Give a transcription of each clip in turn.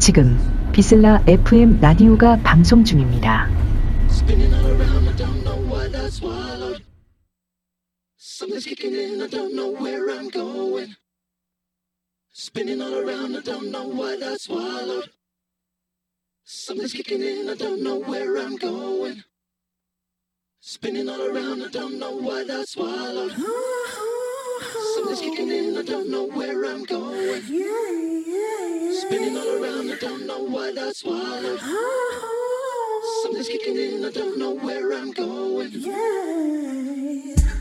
지금 비슬라 FM 라디오가 방송 중입니다. Something's kicking in, I don't know where I'm going. Spinning all around, I don't know what I swallowed. Something's kicking in, I don't know where I'm going. Yeah, yeah, yeah. Spinning all around, I don't know what I swallowed. Something's kicking in, I don't know where I'm going. Yeah.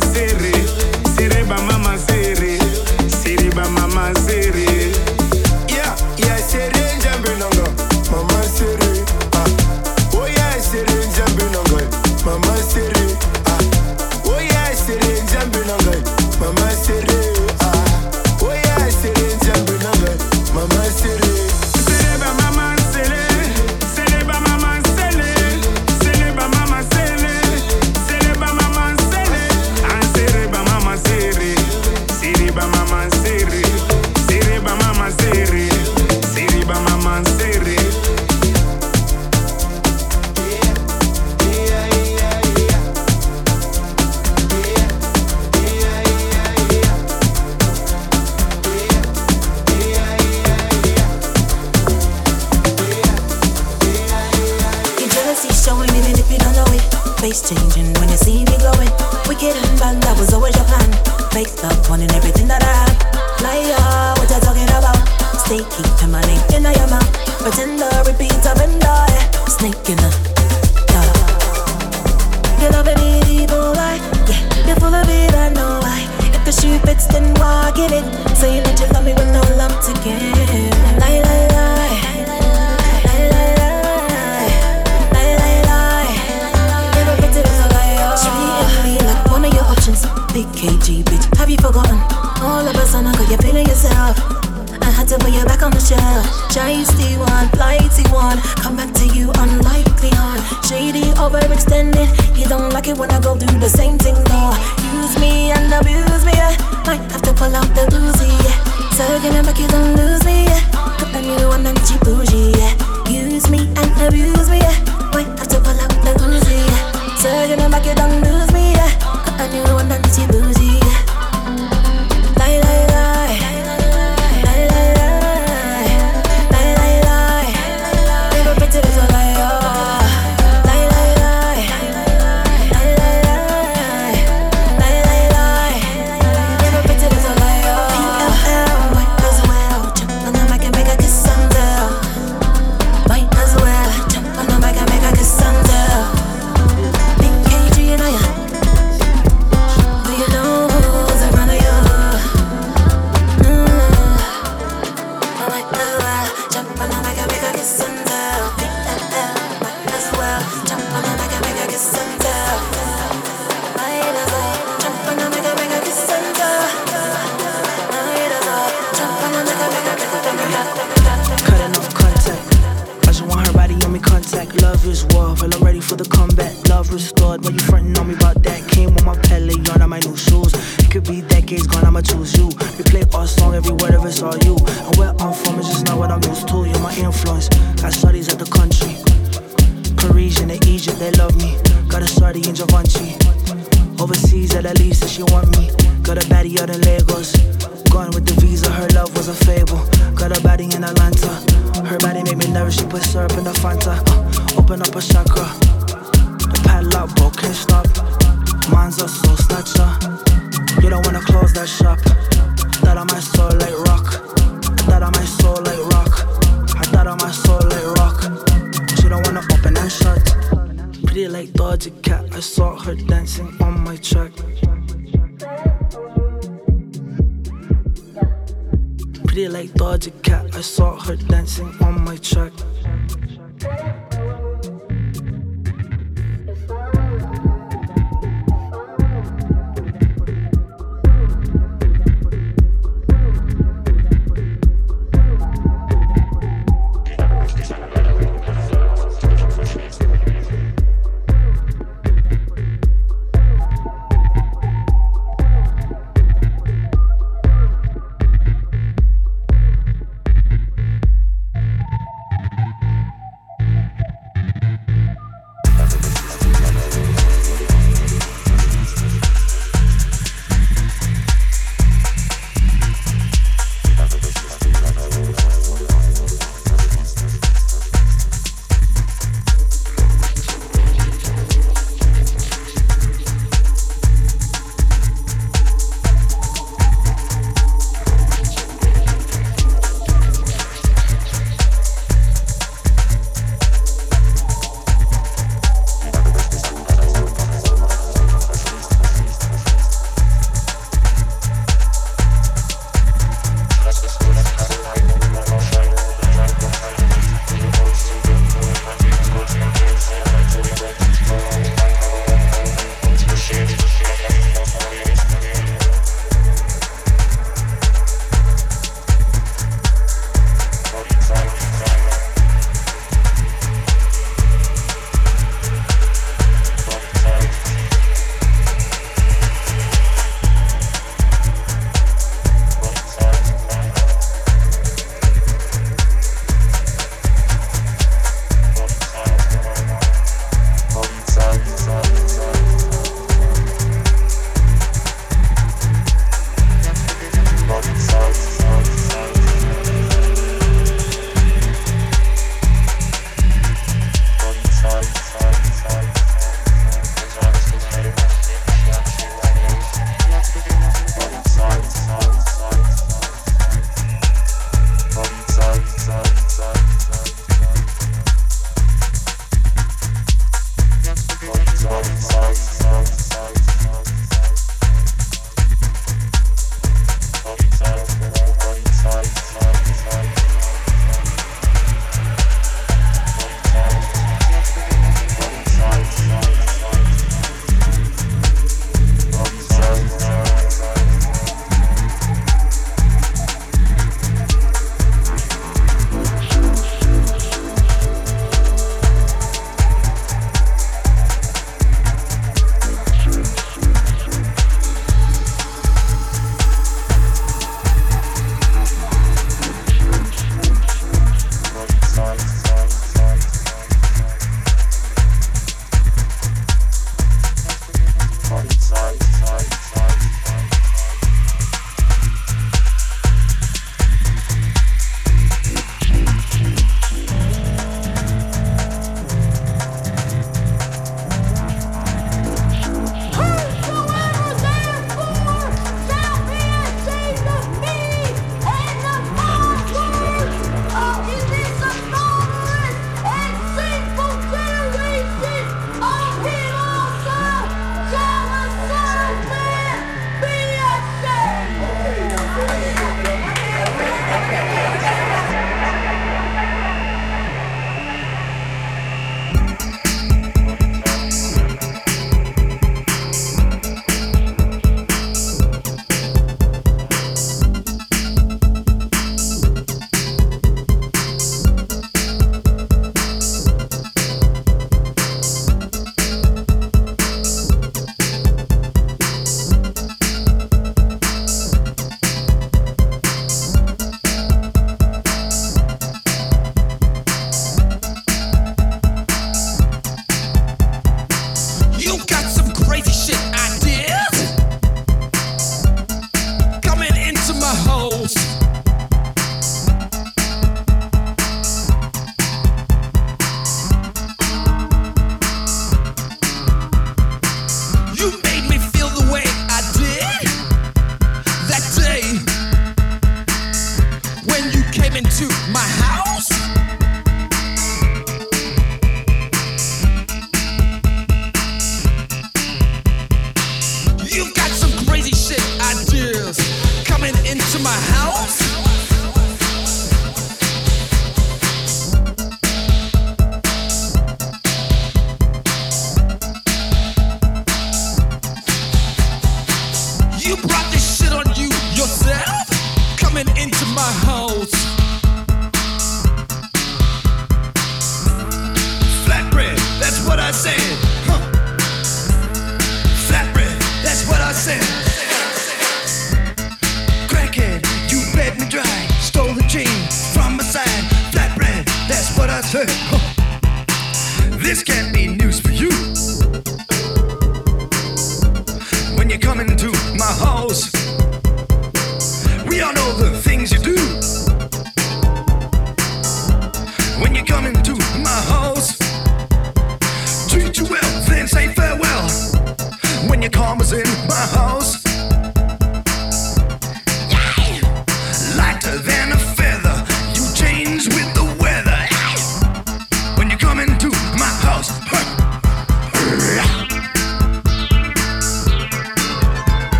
Célèbre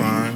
I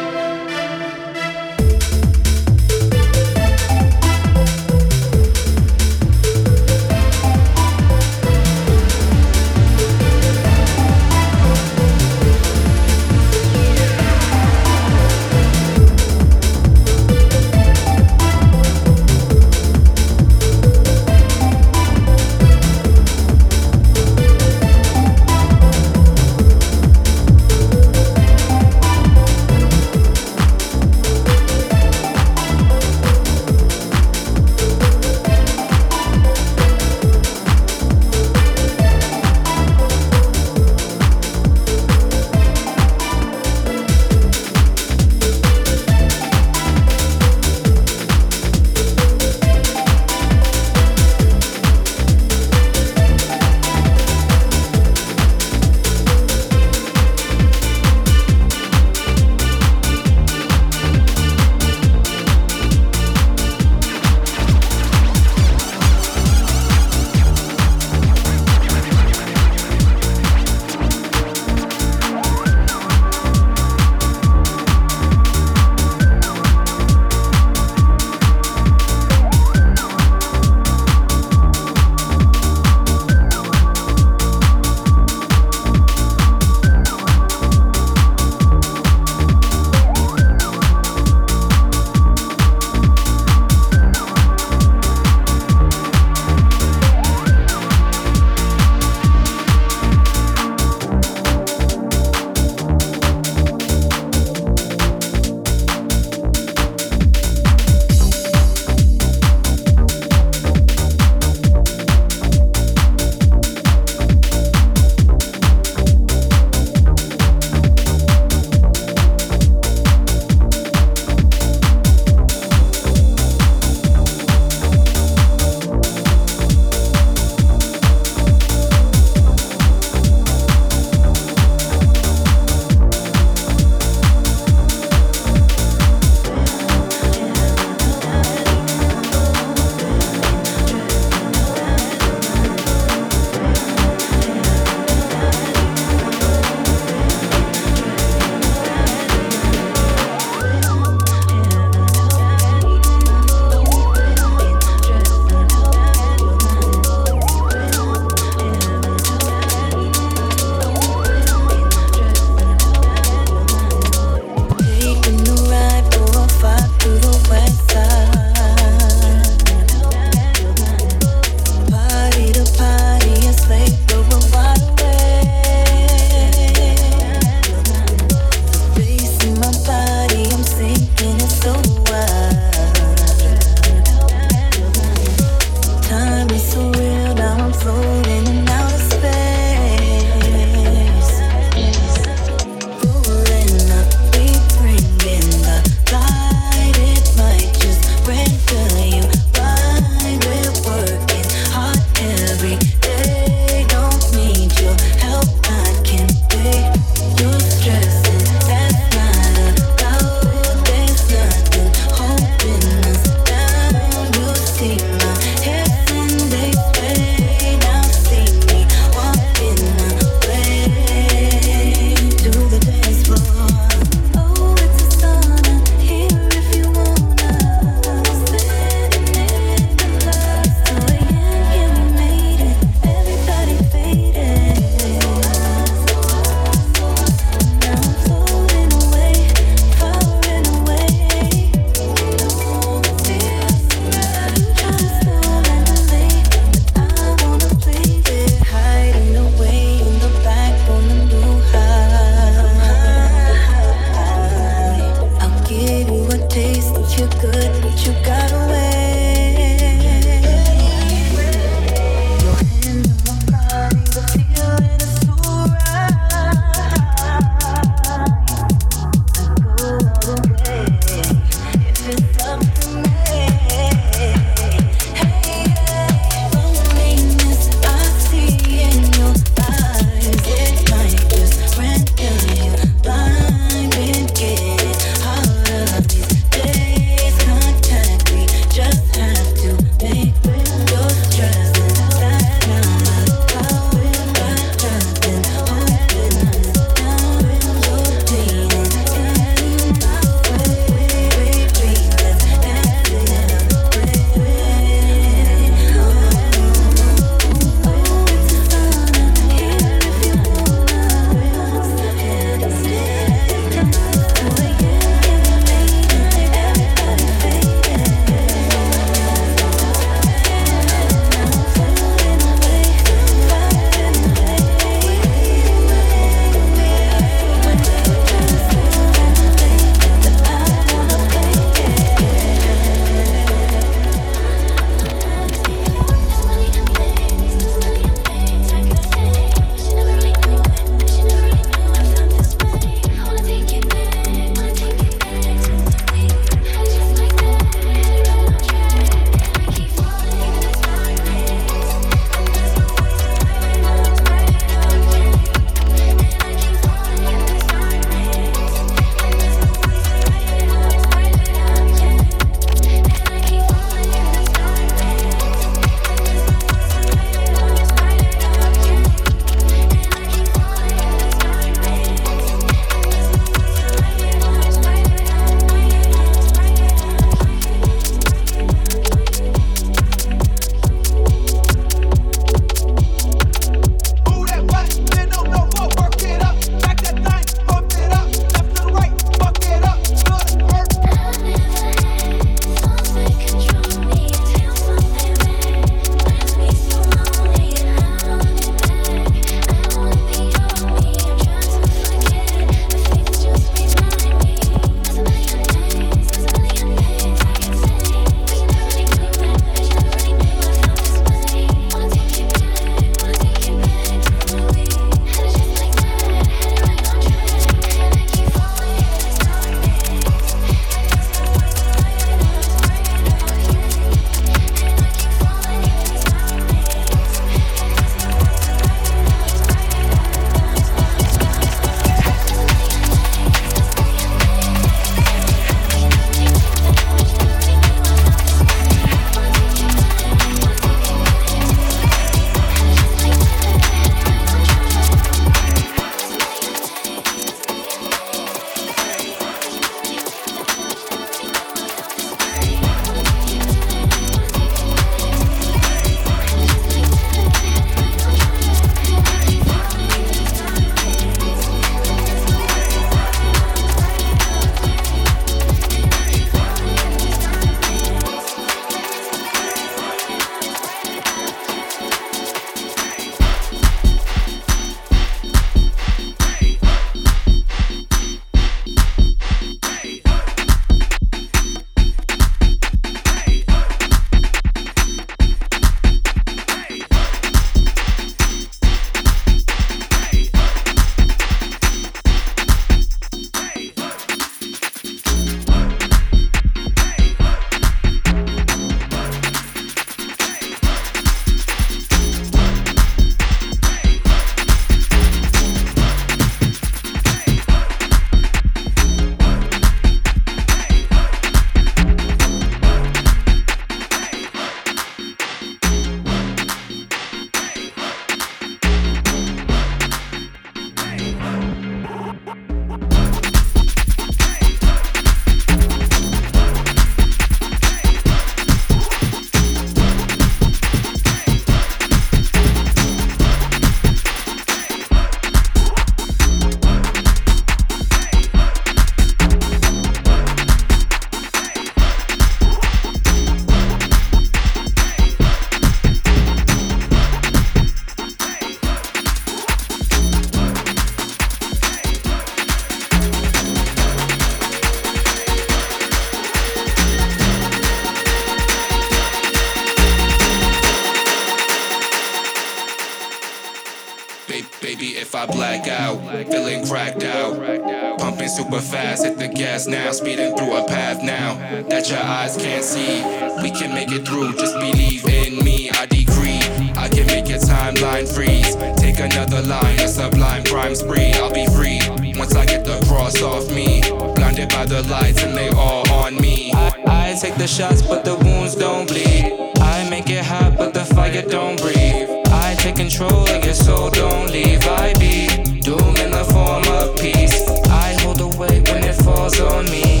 all on me. I, I take the shots, but the wounds don't bleed. I make it hot, but the fire don't breathe. I take control of your soul, don't leave. I be doom in the form of peace. I hold the weight when it falls on me.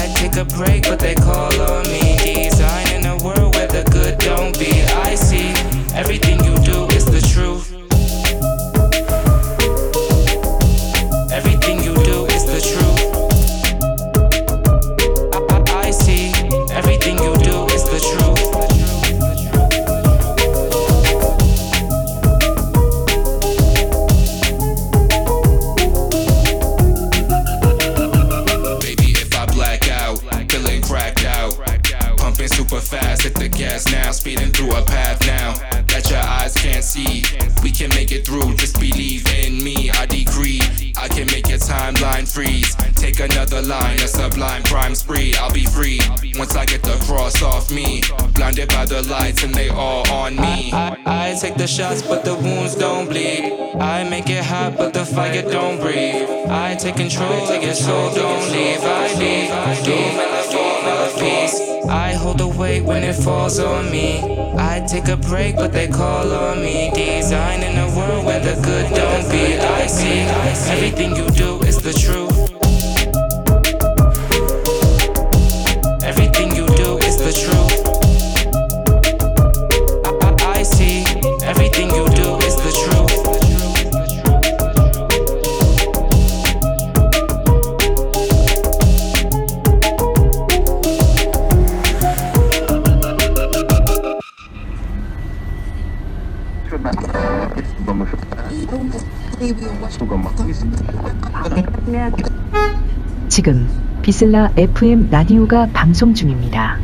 I take a break, but they call on me. Shots, but the wounds don't bleed. I make it hot, but the fire don't breathe. I take control of your soul, don't leave. I be doom in the form. I hold the weight when it falls on me. I take a break, but they call on me. Designing a world where the good don't be. I see everything you do is the truth. 비슬라 FM 라디오가 방송 중입니다.